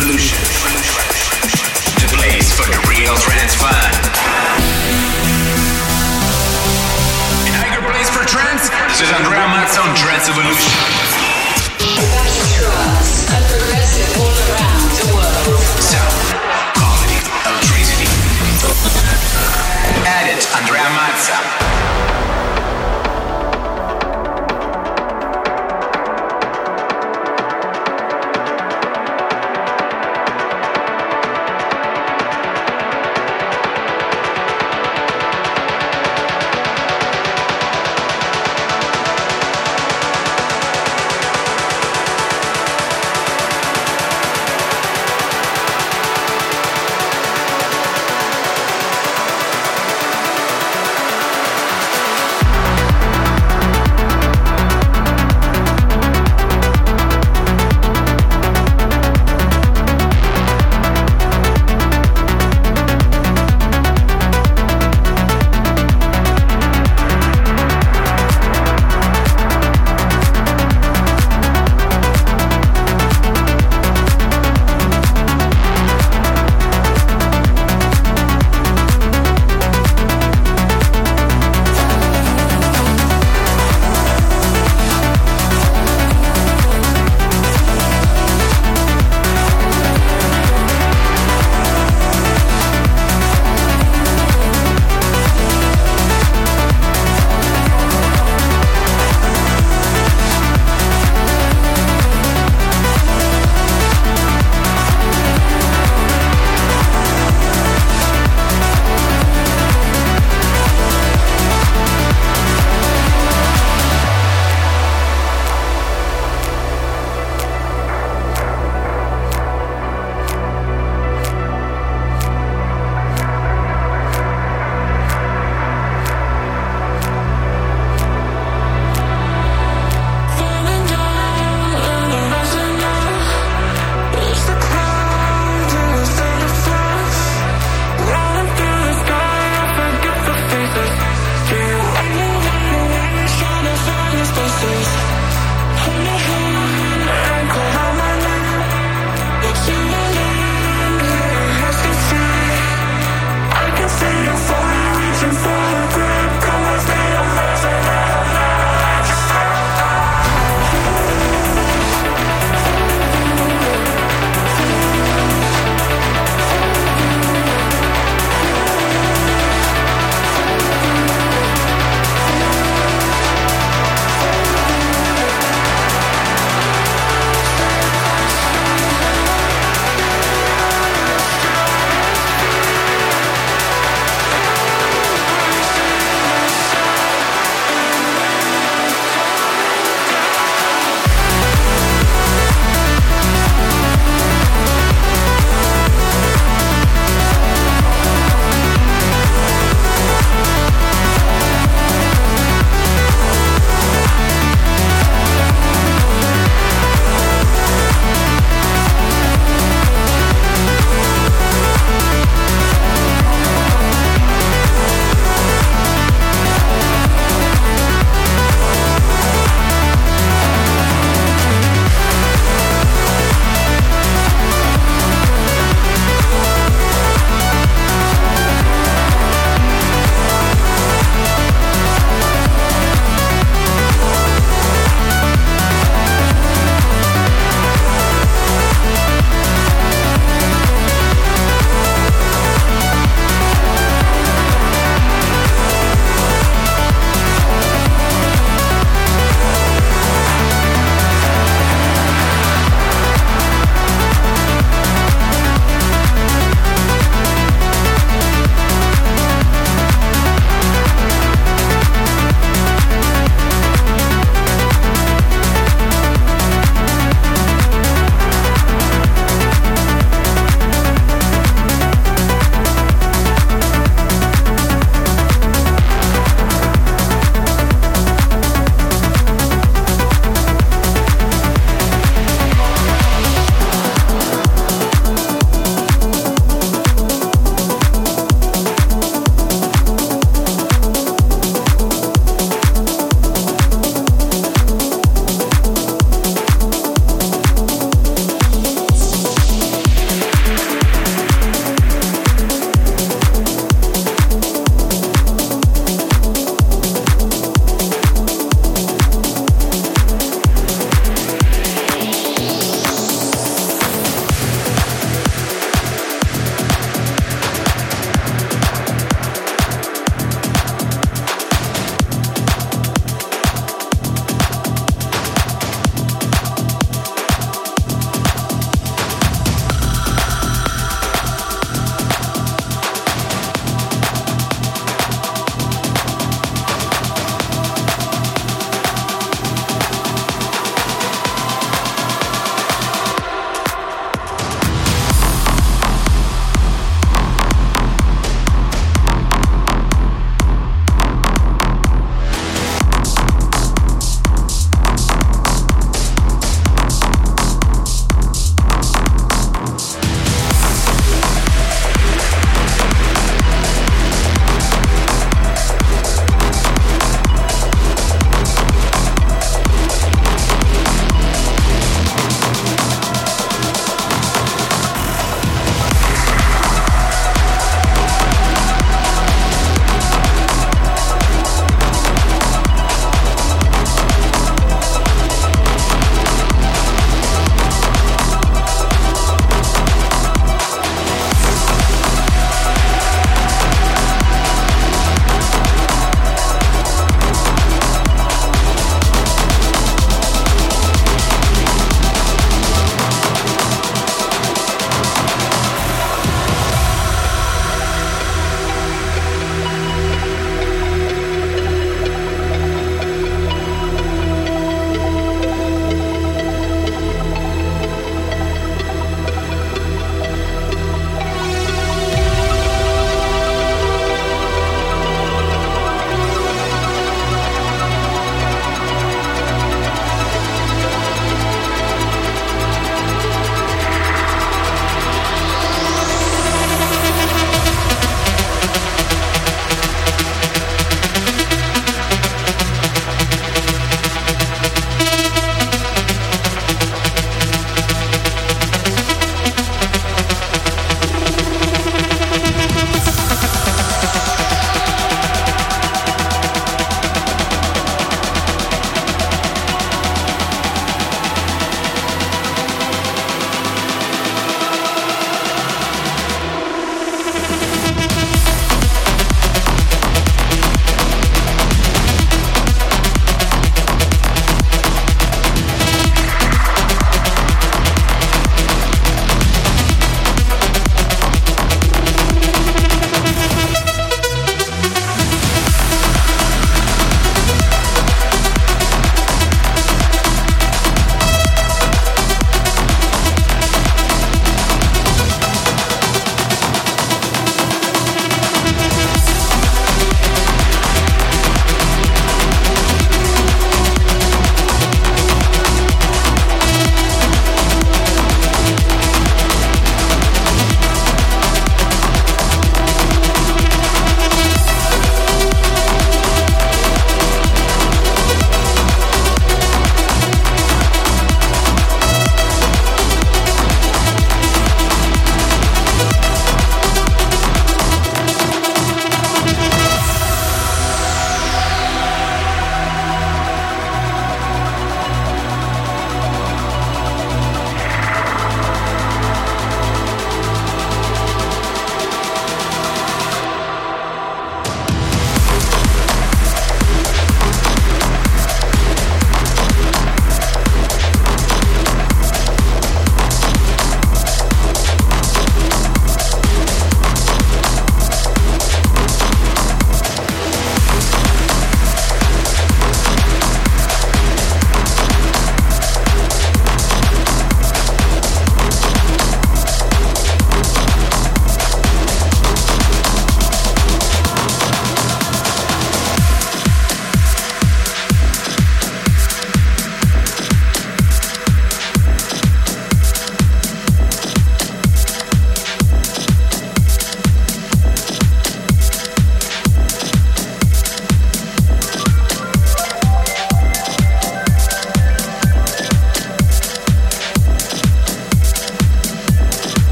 Evolution. The place for the real trance Place for Trance, this is Trance Evolution. and progressive all around the world. Electricity. Edit.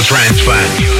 Fan. Fan,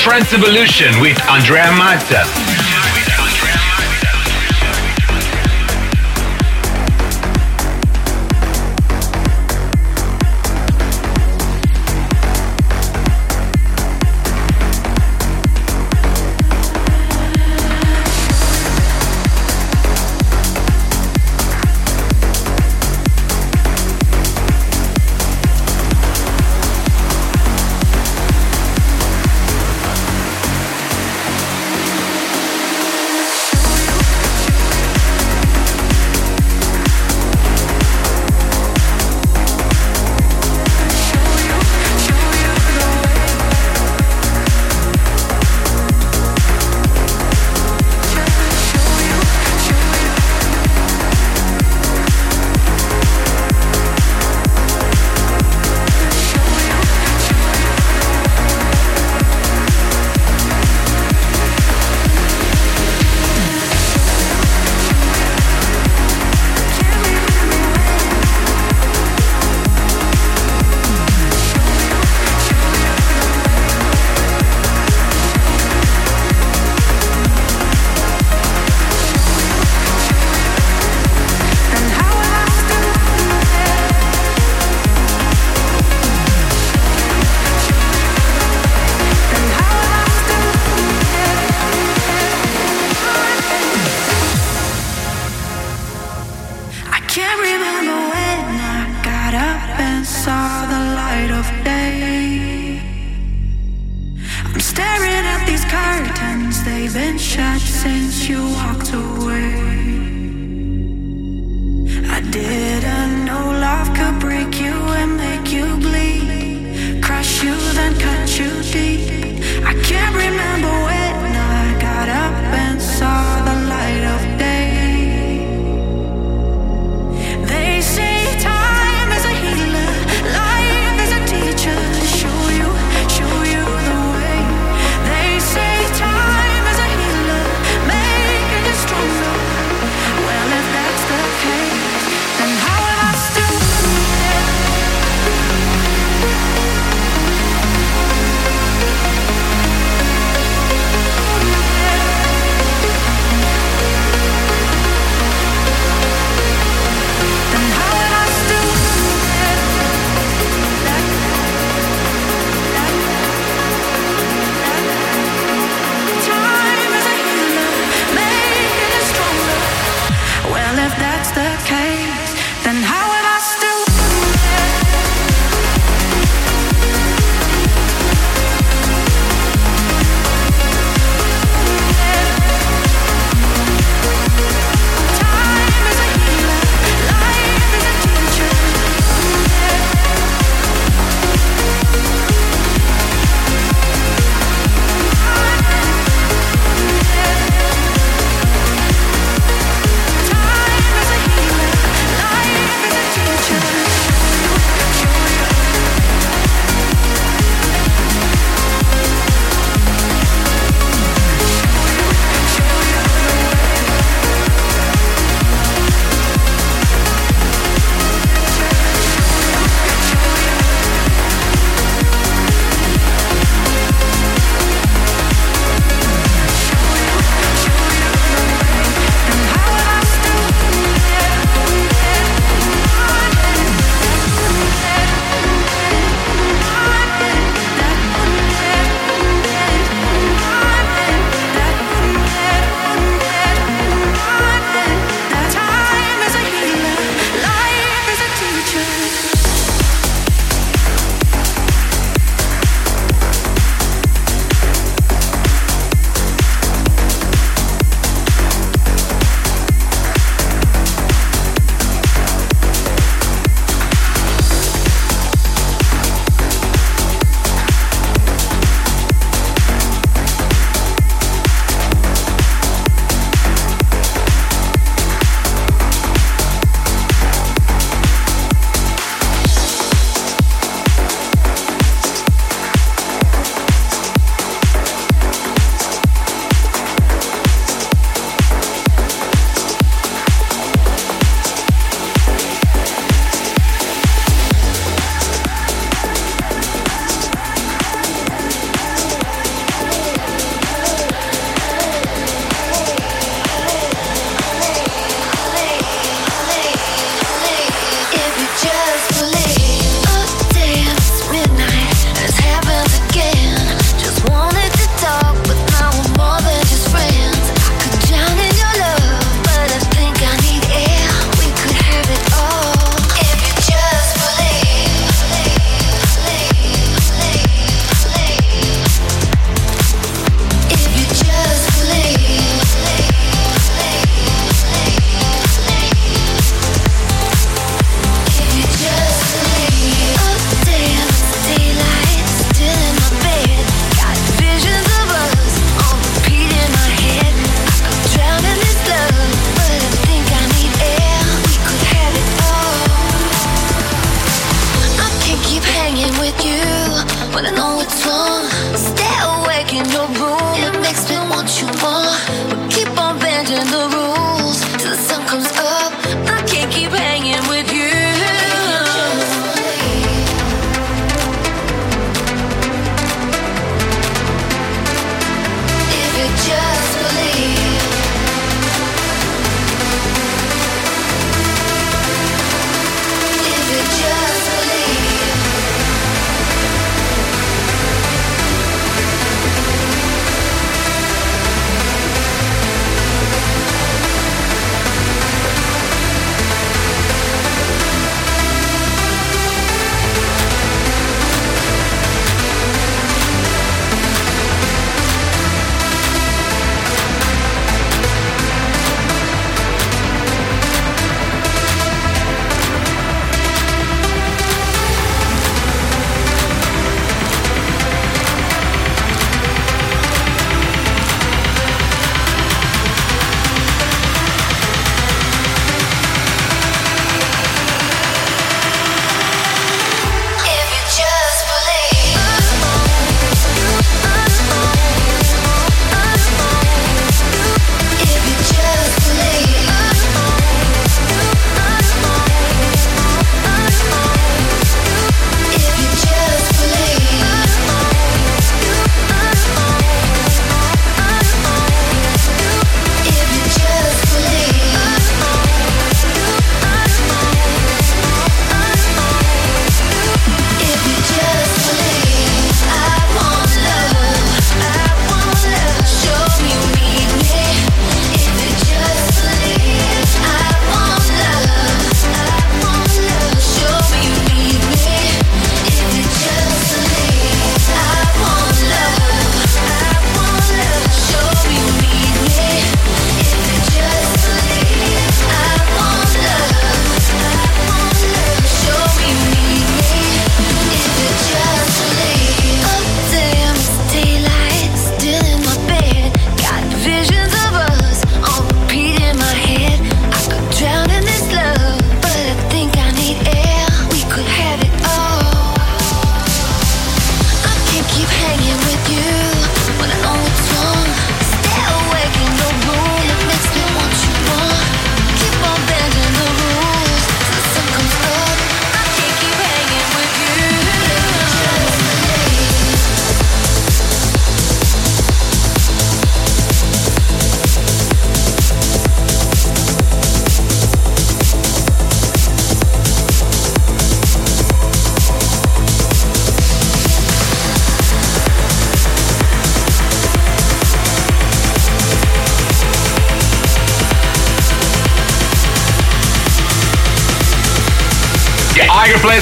Trance Evolution with Andrea Mazza.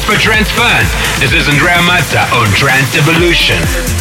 For trance fans. This is Andrea Mazza on Trance Evolution.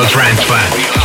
For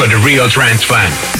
for the real trance fan.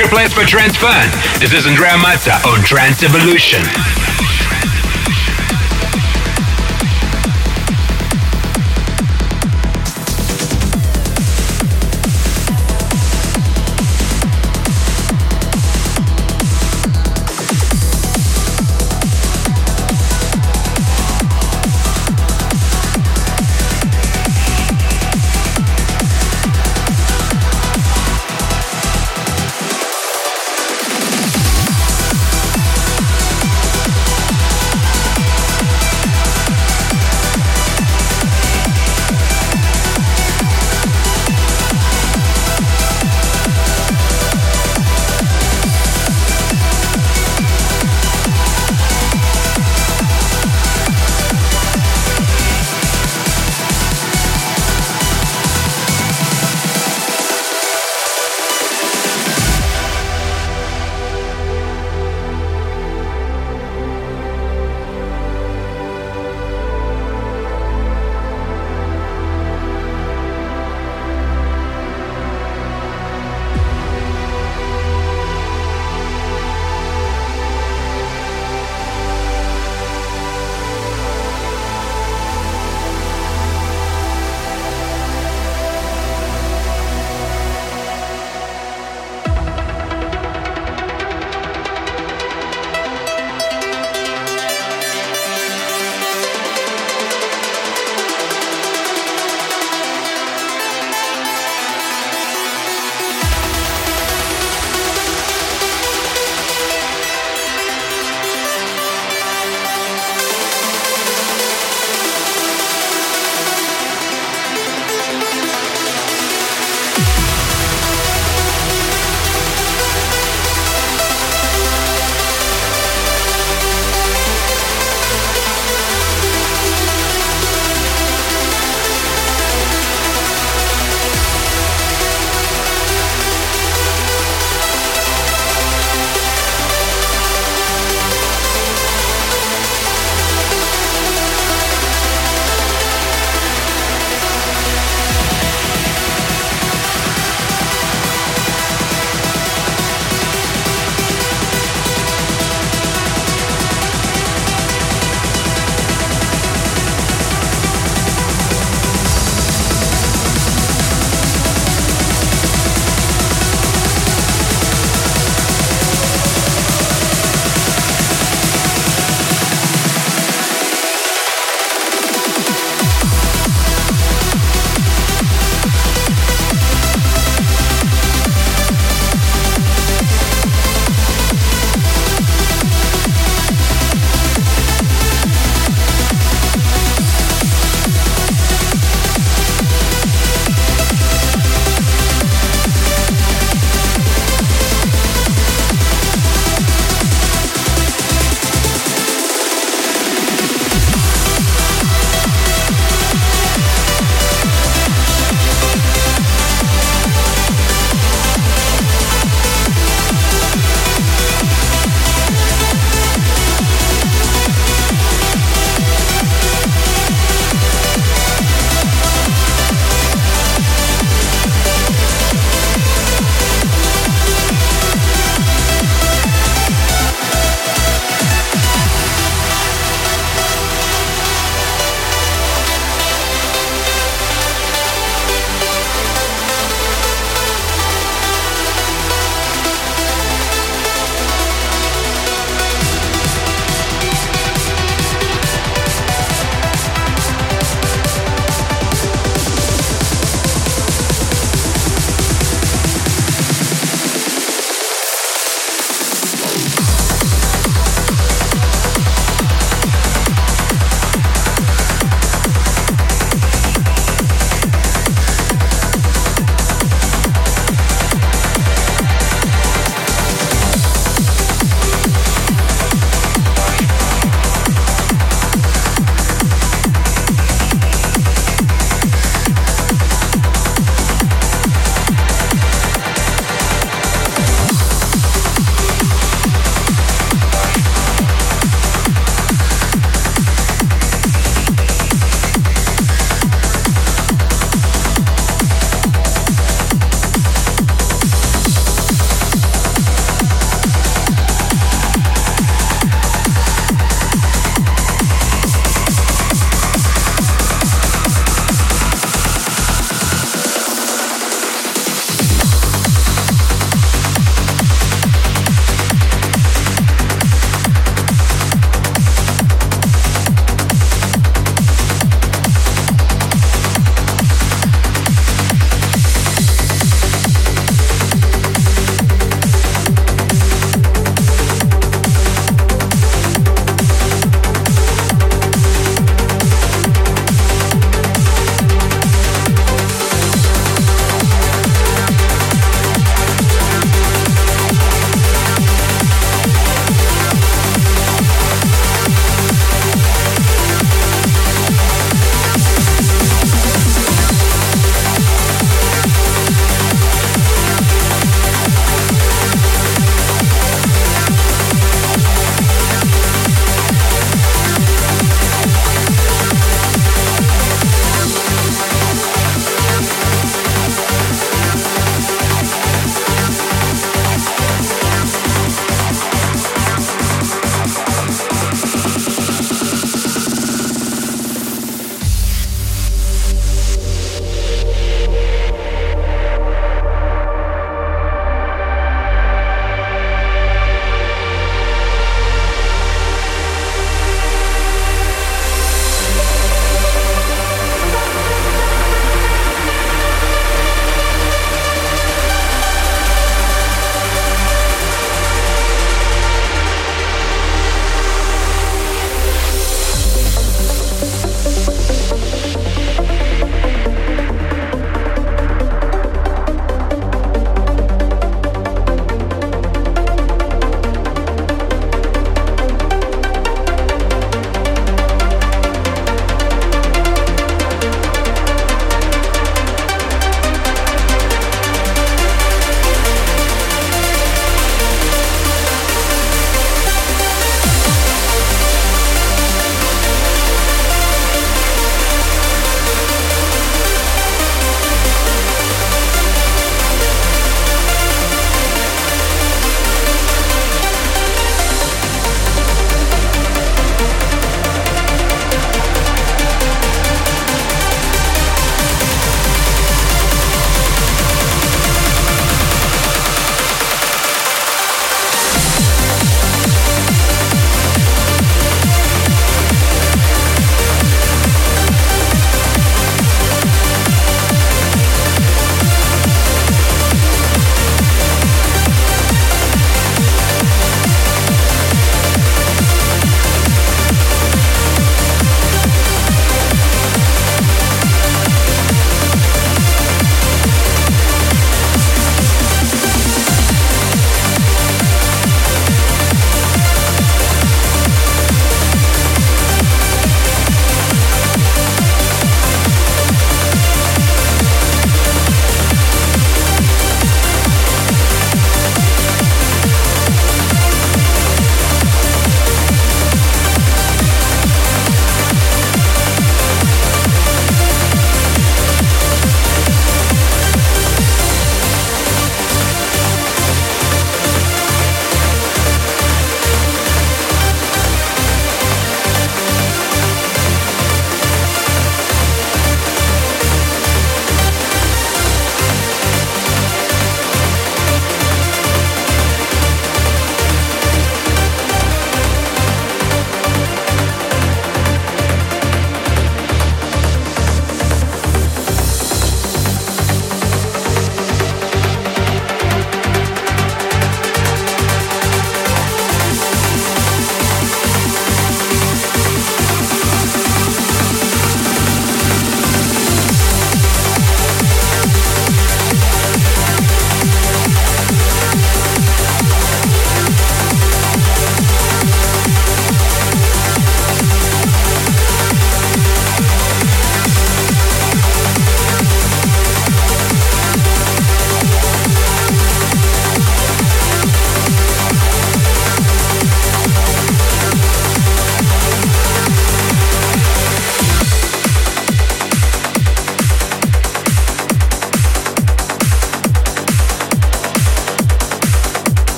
I got place for trance fun. This is Andrea Mazza on Trance Evolution.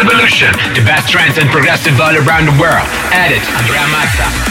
Evolution, the best trance and progressive all around the world. Edit Andrea Mazza.